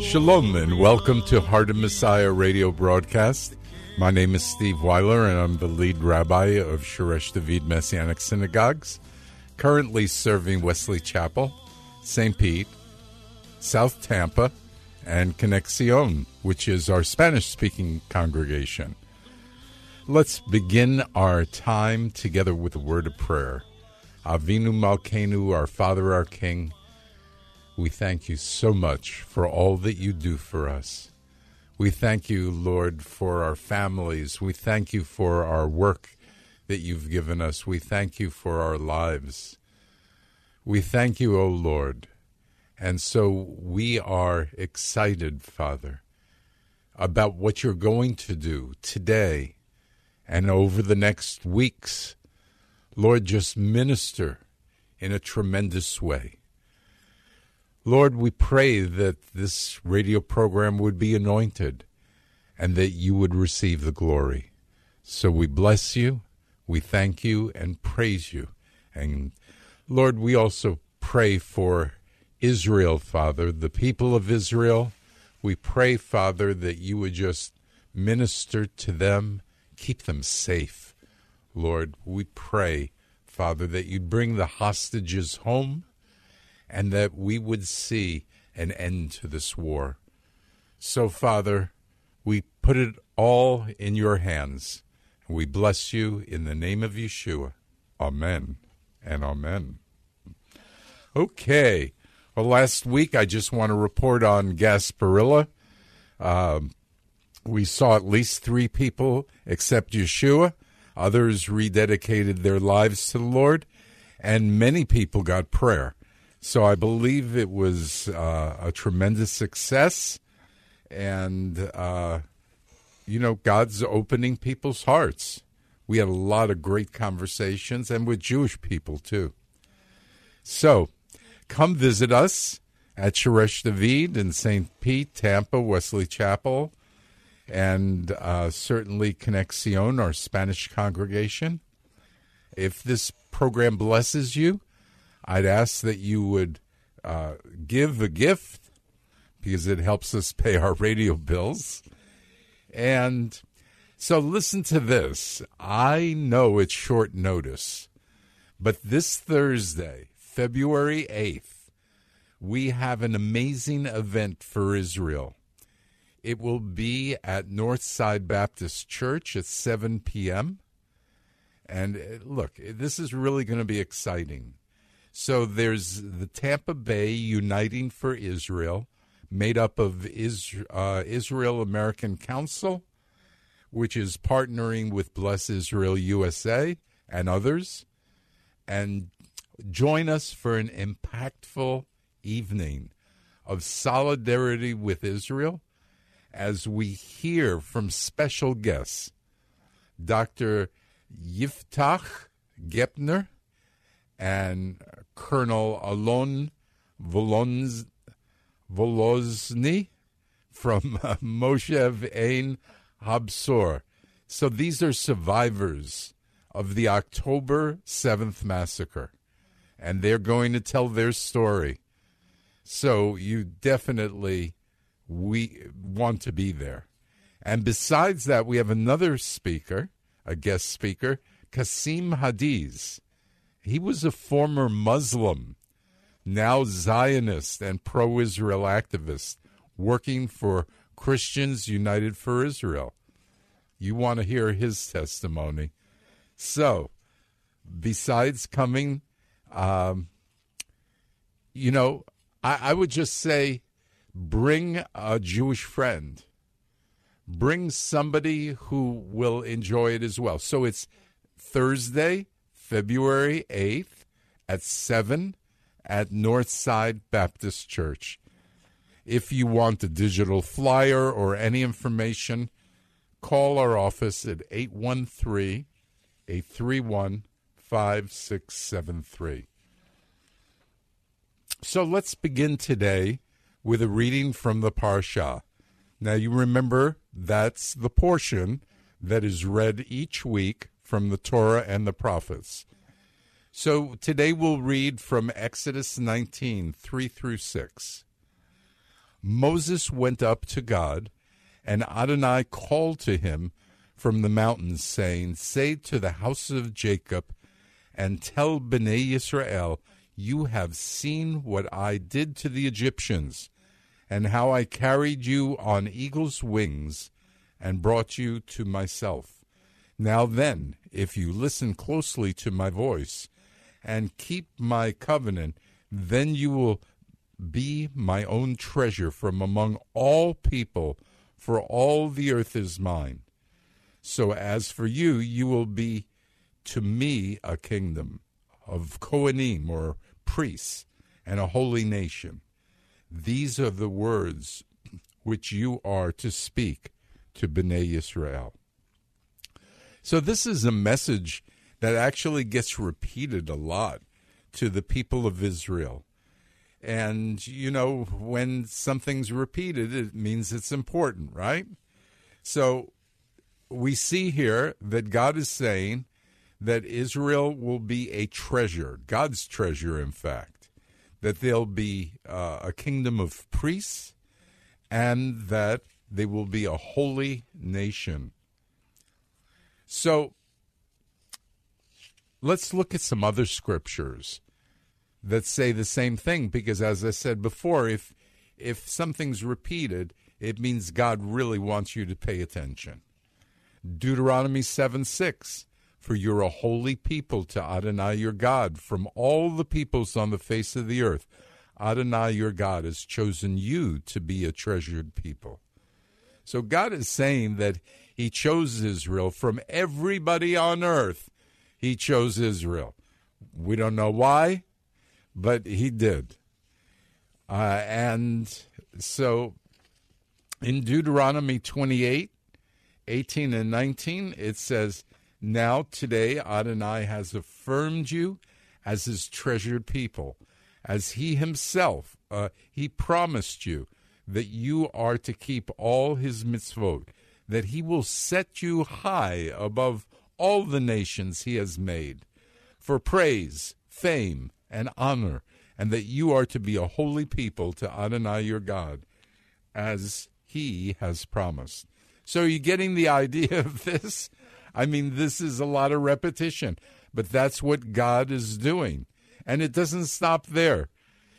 Shalom and welcome to Heart of Messiah radio broadcast. My name is Steve Weiler and I'm the lead rabbi of Shoresh David Messianic Synagogues, currently serving Wesley Chapel, St. Pete, South Tampa, and Conexion, which is our Spanish speaking congregation. Let's begin our time together with a word of prayer. Avinu Malkenu, our Father, our King, we thank you so much for all that you do for us. We thank you, Lord, for our families. We thank you for our work that you've given us. We thank you for our lives. We thank you, O Lord. And so we are excited, Father, about what you're going to do today and over the next weeks. Lord, just minister in a tremendous way. Lord, we pray that this radio program would be anointed and that you would receive the glory. So we bless you, we thank you, and praise you. And Lord, we also pray for Israel, Father, the people of Israel. We pray, Father, that you would just minister to them, keep them safe. Lord, we pray, Father, that you'd bring the hostages home and that we would see an end to this war. So, Father, we put it all in your hands. and We bless you in the name of Yeshua. Amen and amen. Okay. Well, last week I just want to report on Gasparilla. Um, we saw at least three people accept Yeshua. Others rededicated their lives to the Lord, and many people got prayer. So I believe it was uh, a tremendous success, and uh, you know God's opening people's hearts. We had a lot of great conversations, and with Jewish people too. So, come visit us at Shoresh David in St. Pete, Tampa, Wesley Chapel, and uh, certainly Conexion, our Spanish congregation. If this program blesses you, I'd ask that you would uh, give a gift because it helps us pay our radio bills. And so listen to this. I know it's short notice, but this Thursday, February 8th, we have an amazing event for Israel. It will be at Northside Baptist Church at 7 p.m. And uh, look, this is really going to be exciting. So there's the Tampa Bay Uniting for Israel, made up of uh, Israel American Council, which is partnering with Bless Israel USA and others. And join us for an impactful evening of solidarity with Israel as we hear from special guests Dr. Yiftach Gepner and Colonel Alon Volonz, Volozny from uh, Moshav Ein Habsor. So these are survivors of the October 7th massacre, and they're going to tell their story. So you definitely we want to be there. And besides that, we have another speaker, a guest speaker, Kasim Hadiz. He was a former Muslim, now Zionist and pro Israel activist, working for Christians United for Israel. You want to hear his testimony. So, besides coming, um, you know, I, I would just say bring a Jewish friend. Bring somebody who will enjoy it as well. So it's Thursday, February 8th at 7 at Northside Baptist Church. If you want a digital flyer or any information, call our office at 813 831 5673. So let's begin today with a reading from the Parsha. Now, you remember that's the portion that is read each week from the Torah and the prophets. So today we'll read from Exodus 19, 3 through 6. Moses went up to God, and Adonai called to him from the mountains, saying, Say to the house of Jacob, and tell Bnei Israel, You have seen what I did to the Egyptians, and how I carried you on eagle's wings, and brought you to myself. Now then, if you listen closely to my voice, and keep my covenant, then you will be my own treasure from among all people, for all the earth is mine. So as for you, you will be to me a kingdom of Kohanim or priests and a holy nation. These are the words which you are to speak to Bnei Israel. So this is a message that actually gets repeated a lot to the people of Israel. And, you know, when something's repeated, it means it's important, right? So we see here that God is saying that Israel will be a treasure, God's treasure, in fact, that they'll be uh, a kingdom of priests and that they will be a holy nation. So let's look at some other scriptures that say the same thing because as I said before if if something's repeated it means God really wants you to pay attention. Deuteronomy 7 6 For you're a holy people to Adonai your God from all the peoples on the face of the earth. Adonai your God has chosen you to be a treasured people. So God is saying that He chose Israel from everybody on earth he chose Israel. We don't know why, but he did. Uh, and so in Deuteronomy 28, 18 and 19, it says, Now today Adonai has affirmed you as his treasured people, as he himself, uh, he promised you that you are to keep all his mitzvot, that he will set you high above all the nations he has made, for praise, fame, and honor, and that you are to be a holy people to Adonai your God, as he has promised. So, are you getting the idea of this? I mean, this is a lot of repetition, but that's what God is doing. And it doesn't stop there.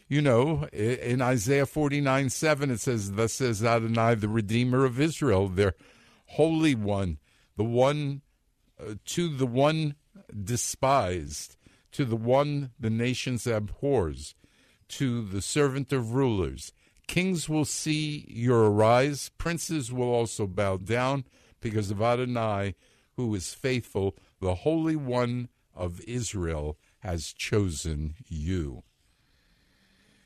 You know, in Isaiah 49 7, it says, Thus says Adonai, the Redeemer of Israel, their Holy One, the one uh, to the one despised, to the one the nations abhors, to the servant of rulers. Kings will see your arise, princes will also bow down, because of Adonai, who is faithful, the Holy One of Israel has chosen you.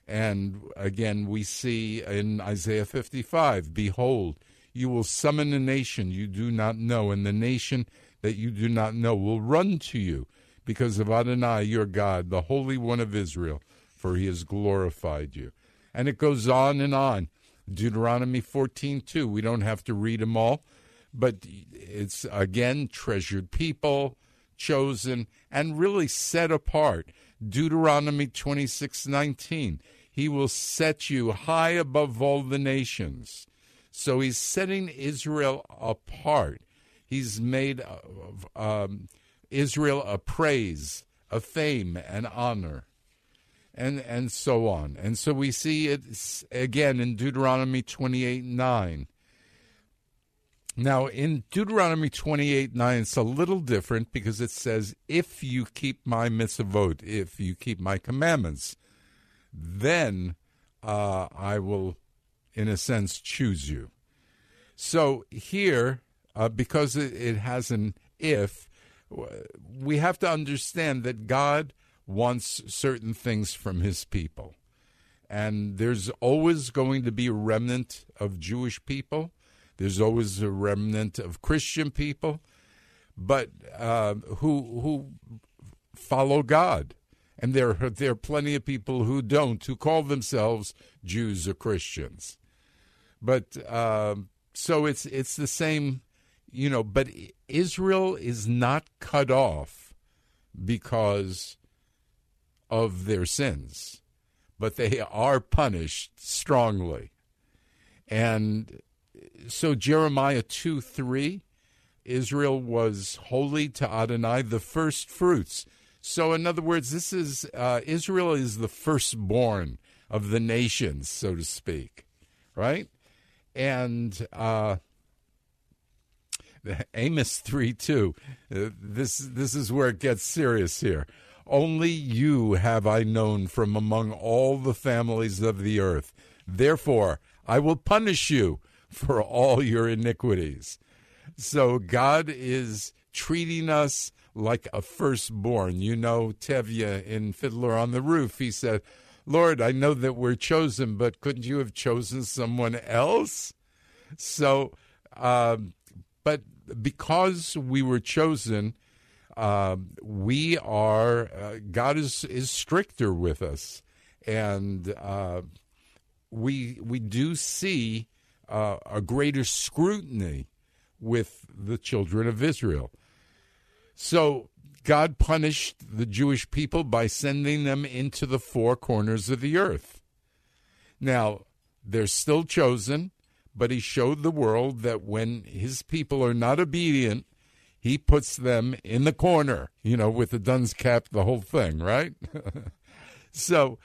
And again, we see in Isaiah 55 Behold, you will summon a nation you do not know, and the nation that you do not know will run to you because of Adonai your God, the Holy One of Israel, for he has glorified you. And it goes on and on. Deuteronomy 14:2. We don't have to read them all, but it's again treasured people, chosen and really set apart. Deuteronomy 26:19. He will set you high above all the nations. So he's setting Israel apart. He's made um, Israel a praise, a fame, and honor. and and so on. And so we see it again in Deuteronomy 28 9. Now, in Deuteronomy 28 9, it's a little different because it says, If you keep my mitzvot, if you keep my commandments, then uh, I will, in a sense, choose you. So here, uh, because it, it has an if, we have to understand that God wants certain things from his people. And there's always going to be a remnant of Jewish people. There's always a remnant of Christian people, but uh, who who follow God. And there there are plenty of people who don't, who call themselves Jews or Christians. But um, so it's it's the same, you know. But Israel is not cut off because of their sins, but they are punished strongly. And so Jeremiah 2 3, Israel was holy to Adonai, the first fruits. So, in other words, this is uh, Israel is the firstborn of the nations, so to speak, right? And uh, Amos 3 2, uh, this, this is where it gets serious here. Only you have I known from among all the families of the earth. Therefore, I will punish you for all your iniquities. So God is treating us like a firstborn. You know, Tevye in Fiddler on the Roof, he said, Lord, I know that we're chosen, but couldn't you have chosen someone else? So, um, but because we were chosen, um, we are, uh, God is, is stricter with us. And uh, we, we do see uh, a greater scrutiny with the children of Israel. So God punished the Jewish people by sending them into the four corners of the earth. Now, they're still chosen, but he showed the world that when his people are not obedient, he puts them in the corner, you know, with the dunce cap, the whole thing, right? so,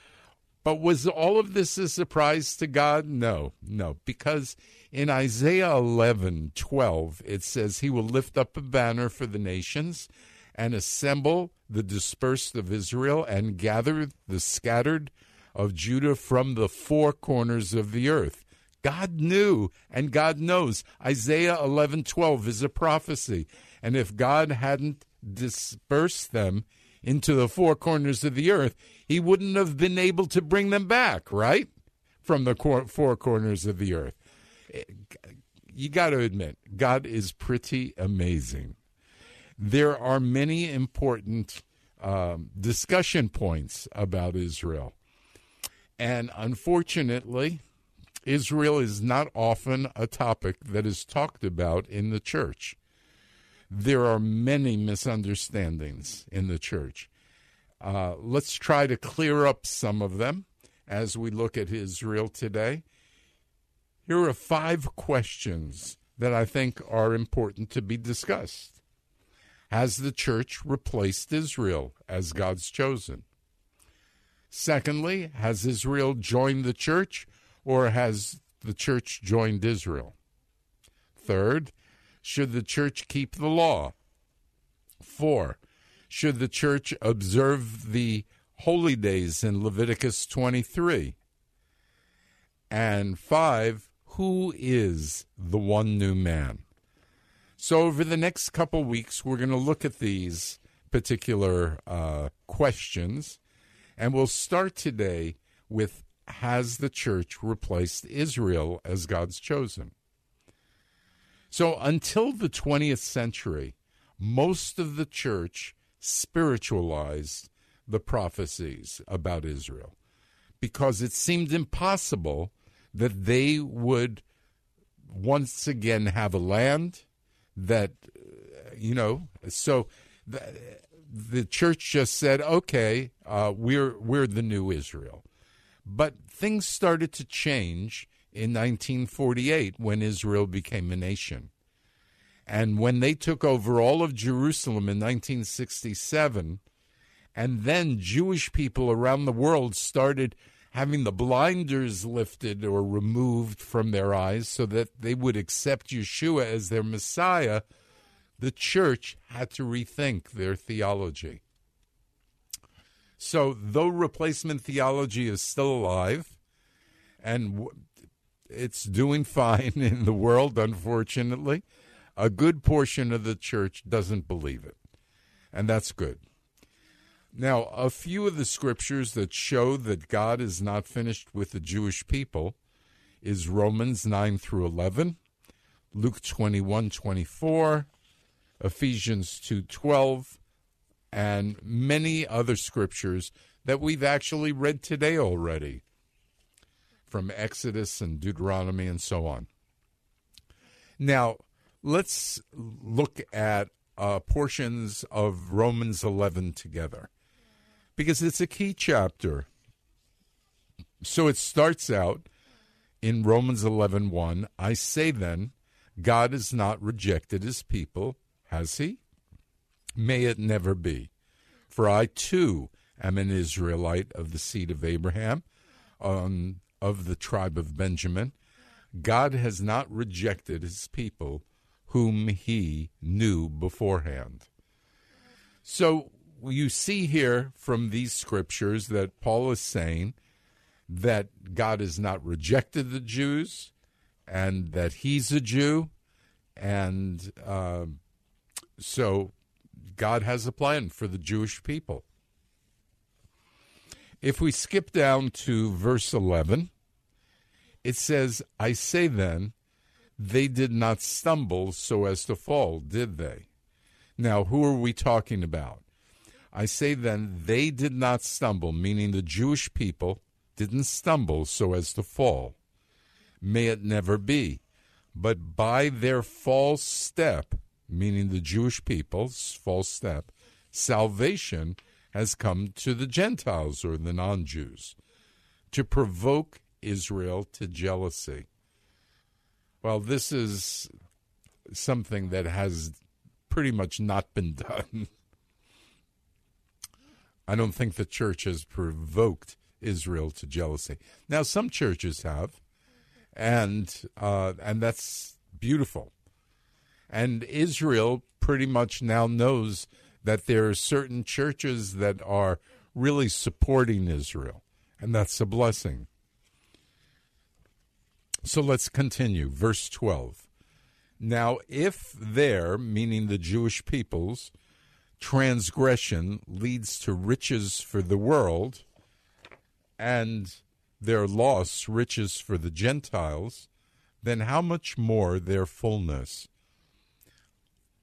but was all of this a surprise to God? No, no, because in Isaiah 11 12, it says, He will lift up a banner for the nations and assemble the dispersed of Israel and gather the scattered of Judah from the four corners of the earth. God knew and God knows. Isaiah 11 12 is a prophecy. And if God hadn't dispersed them into the four corners of the earth, he wouldn't have been able to bring them back, right? From the cor- four corners of the earth. Eh, you got to admit, God is pretty amazing. There are many important um, discussion points about Israel. And unfortunately, Israel is not often a topic that is talked about in the church. There are many misunderstandings in the church. Uh, let's try to clear up some of them as we look at Israel today. Here are five questions that I think are important to be discussed. Has the church replaced Israel as God's chosen? Secondly, has Israel joined the church or has the church joined Israel? Third, should the church keep the law? Four, should the church observe the holy days in Leviticus 23? And five, who is the one new man? So, over the next couple weeks, we're going to look at these particular uh, questions, and we'll start today with Has the church replaced Israel as God's chosen? So, until the 20th century, most of the church spiritualized the prophecies about Israel because it seemed impossible that they would once again have a land that uh, you know so the, the church just said okay uh, we're we're the new Israel. But things started to change in 1948 when Israel became a nation. And when they took over all of Jerusalem in 1967 And then Jewish people around the world started having the blinders lifted or removed from their eyes so that they would accept Yeshua as their Messiah. The church had to rethink their theology. So, though replacement theology is still alive, and it's doing fine in the world, unfortunately, a good portion of the church doesn't believe it. And that's good. Now, a few of the scriptures that show that God is not finished with the Jewish people is Romans 9 through 11, Luke 21 24, Ephesians 2 12, and many other scriptures that we've actually read today already from Exodus and Deuteronomy and so on. Now, let's look at uh, portions of Romans 11 together because it's a key chapter. So it starts out in Romans 11 1, I say then, God has not rejected his people, has he? May it never be. For I too am an Israelite of the seed of Abraham, um, of the tribe of Benjamin. God has not rejected his people whom he knew beforehand. So you see here from these scriptures that Paul is saying that God has not rejected the Jews and that he's a Jew. And uh, so God has a plan for the Jewish people. If we skip down to verse 11, it says, I say then, they did not stumble so as to fall, did they? Now, who are we talking about? I say then, they did not stumble, meaning the Jewish people didn't stumble so as to fall. May it never be. But by their false step, meaning the Jewish people's false step, salvation has come to the Gentiles or the non Jews to provoke Israel to jealousy. Well, this is something that has pretty much not been done. I don't think the church has provoked Israel to jealousy. Now, some churches have, and uh, and that's beautiful. And Israel pretty much now knows that there are certain churches that are really supporting Israel, and that's a blessing. So let's continue. Verse 12. Now, if their, meaning the Jewish peoples, transgression leads to riches for the world, and their loss riches for the Gentiles, then how much more their fullness?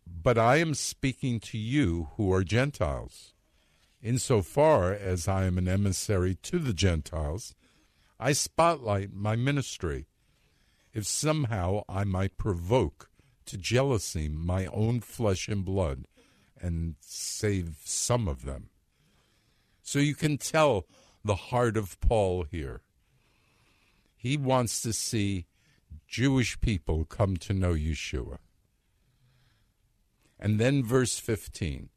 But I am speaking to you who are Gentiles. Insofar as I am an emissary to the Gentiles, I spotlight my ministry if somehow I might provoke to jealousy my own flesh and blood and save some of them. So you can tell the heart of Paul here. He wants to see Jewish people come to know Yeshua. And then verse 15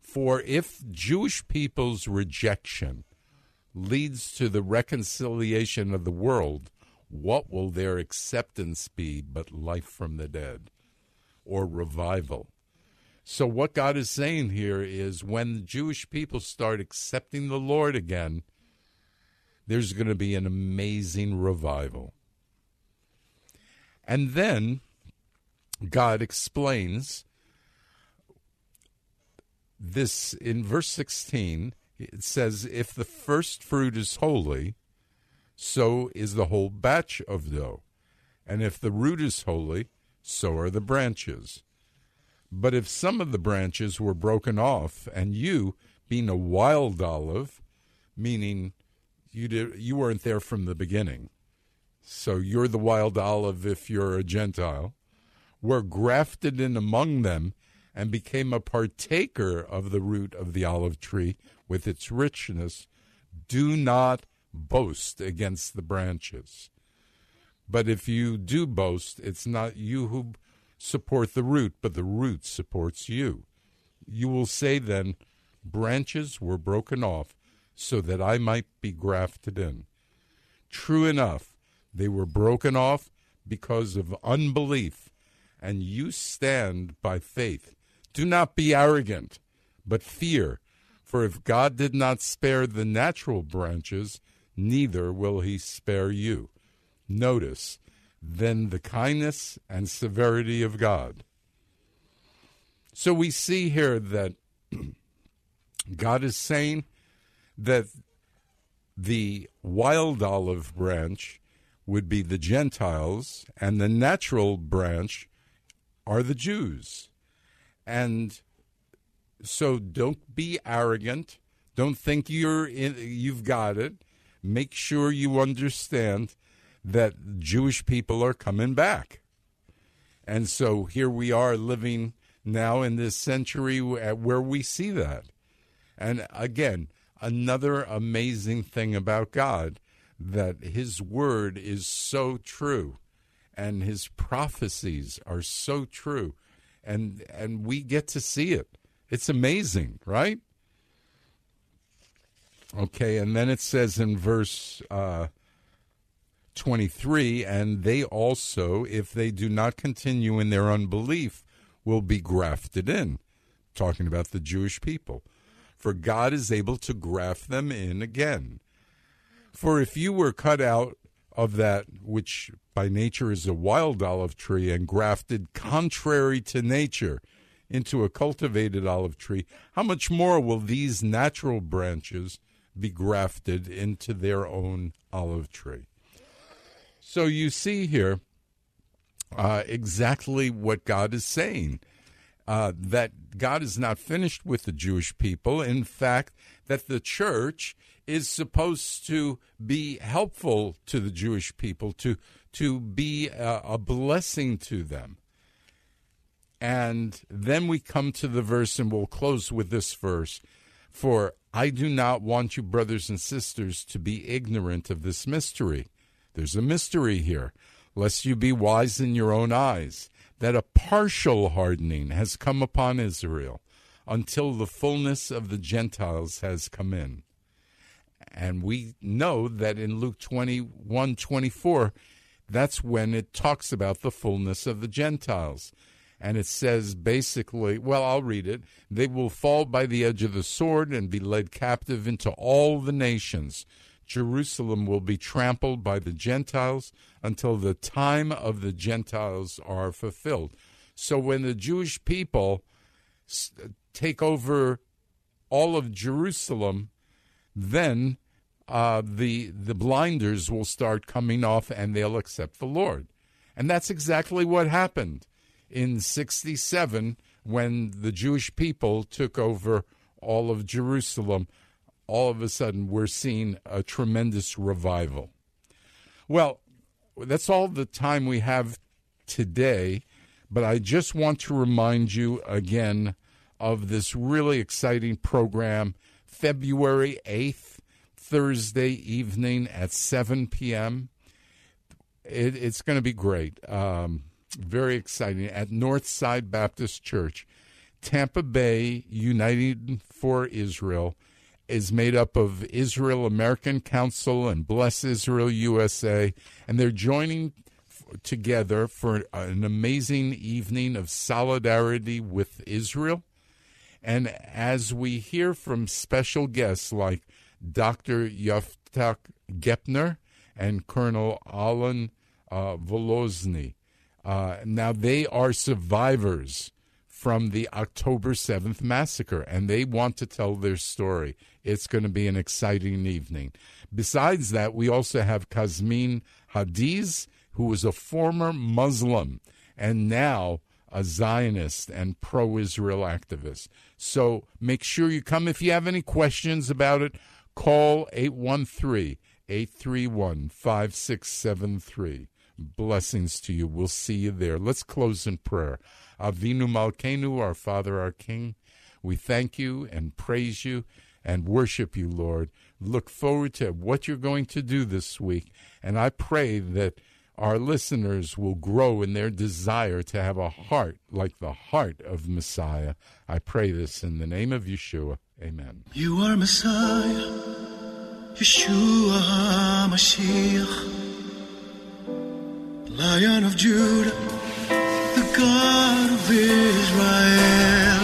For if Jewish people's rejection leads to the reconciliation of the world, what will their acceptance be but life from the dead or revival? So, what God is saying here is when the Jewish people start accepting the Lord again, there's going to be an amazing revival. And then God explains this in verse 16. It says, If the first fruit is holy, so is the whole batch of dough. And if the root is holy, so are the branches. But if some of the branches were broken off, and you, being a wild olive, meaning you did, you weren't there from the beginning, so you're the wild olive if you're a Gentile, were grafted in among them and became a partaker of the root of the olive tree with its richness, do not boast against the branches. But if you do boast, it's not you who support the root, but the root supports you. You will say then, branches were broken off so that I might be grafted in. True enough, they were broken off because of unbelief, and you stand by faith. Do not be arrogant, but fear, for if God did not spare the natural branches, neither will he spare you. Notice, then the kindness and severity of God. So we see here that God is saying that the wild olive branch would be the Gentiles, and the natural branch are the Jews. And so don't be arrogant. Don't think you're in, you've got it. Make sure you understand that Jewish people are coming back. And so here we are living now in this century where we see that. And again, another amazing thing about God that his word is so true and his prophecies are so true and and we get to see it it's amazing right okay and then it says in verse uh, 23 and they also if they do not continue in their unbelief will be grafted in talking about the jewish people for god is able to graft them in again for if you were cut out of that which by nature is a wild olive tree and grafted contrary to nature into a cultivated olive tree, how much more will these natural branches be grafted into their own olive tree? So you see here uh, exactly what God is saying. Uh, that God is not finished with the Jewish people. In fact, that the church is supposed to be helpful to the Jewish people, to to be a, a blessing to them. And then we come to the verse, and we'll close with this verse. For I do not want you, brothers and sisters, to be ignorant of this mystery. There's a mystery here, lest you be wise in your own eyes that a partial hardening has come upon Israel until the fullness of the Gentiles has come in. And we know that in Luke 21 24, that's when it talks about the fullness of the Gentiles. And it says basically, well, I'll read it. They will fall by the edge of the sword and be led captive into all the nations. Jerusalem will be trampled by the Gentiles until the time of the Gentiles are fulfilled. So when the Jewish people take over all of Jerusalem, then uh, the the blinders will start coming off and they'll accept the Lord. And that's exactly what happened in 67 when the Jewish people took over all of Jerusalem all of a sudden we're seeing a tremendous revival. Well, that's all the time we have today, but I just want to remind you again of this really exciting program, February 8th, Thursday evening at 7 p.m. It, it's going to be great. Um, very exciting at Northside Baptist Church, Tampa Bay United for Israel is made up of Israel American Council and Bless Israel USA, and they're joining together for an amazing evening of solidarity with Israel. And as we hear from special guests like Dr. Yiftach Gepner and Colonel Alan uh, Volozny, uh, now they are survivors from the October 7th massacre, and they want to tell their story. It's going to be an exciting evening. Besides that, we also have Kazmin Hadiz, who was a former Muslim and now a Zionist and pro Israel activist. So make sure you come. If you have any questions about it, call 813 831 5673. Blessings to you. We'll see you there. Let's close in prayer. Avinu Malkenu, our Father, our King, we thank you and praise you and worship you, Lord. Look forward to what you're going to do this week. And I pray that our listeners will grow in their desire to have a heart like the heart of Messiah. I pray this in the name of Yeshua. Amen. You are Messiah, Yeshua HaMashiach, Lion of Judah, the God of Israel.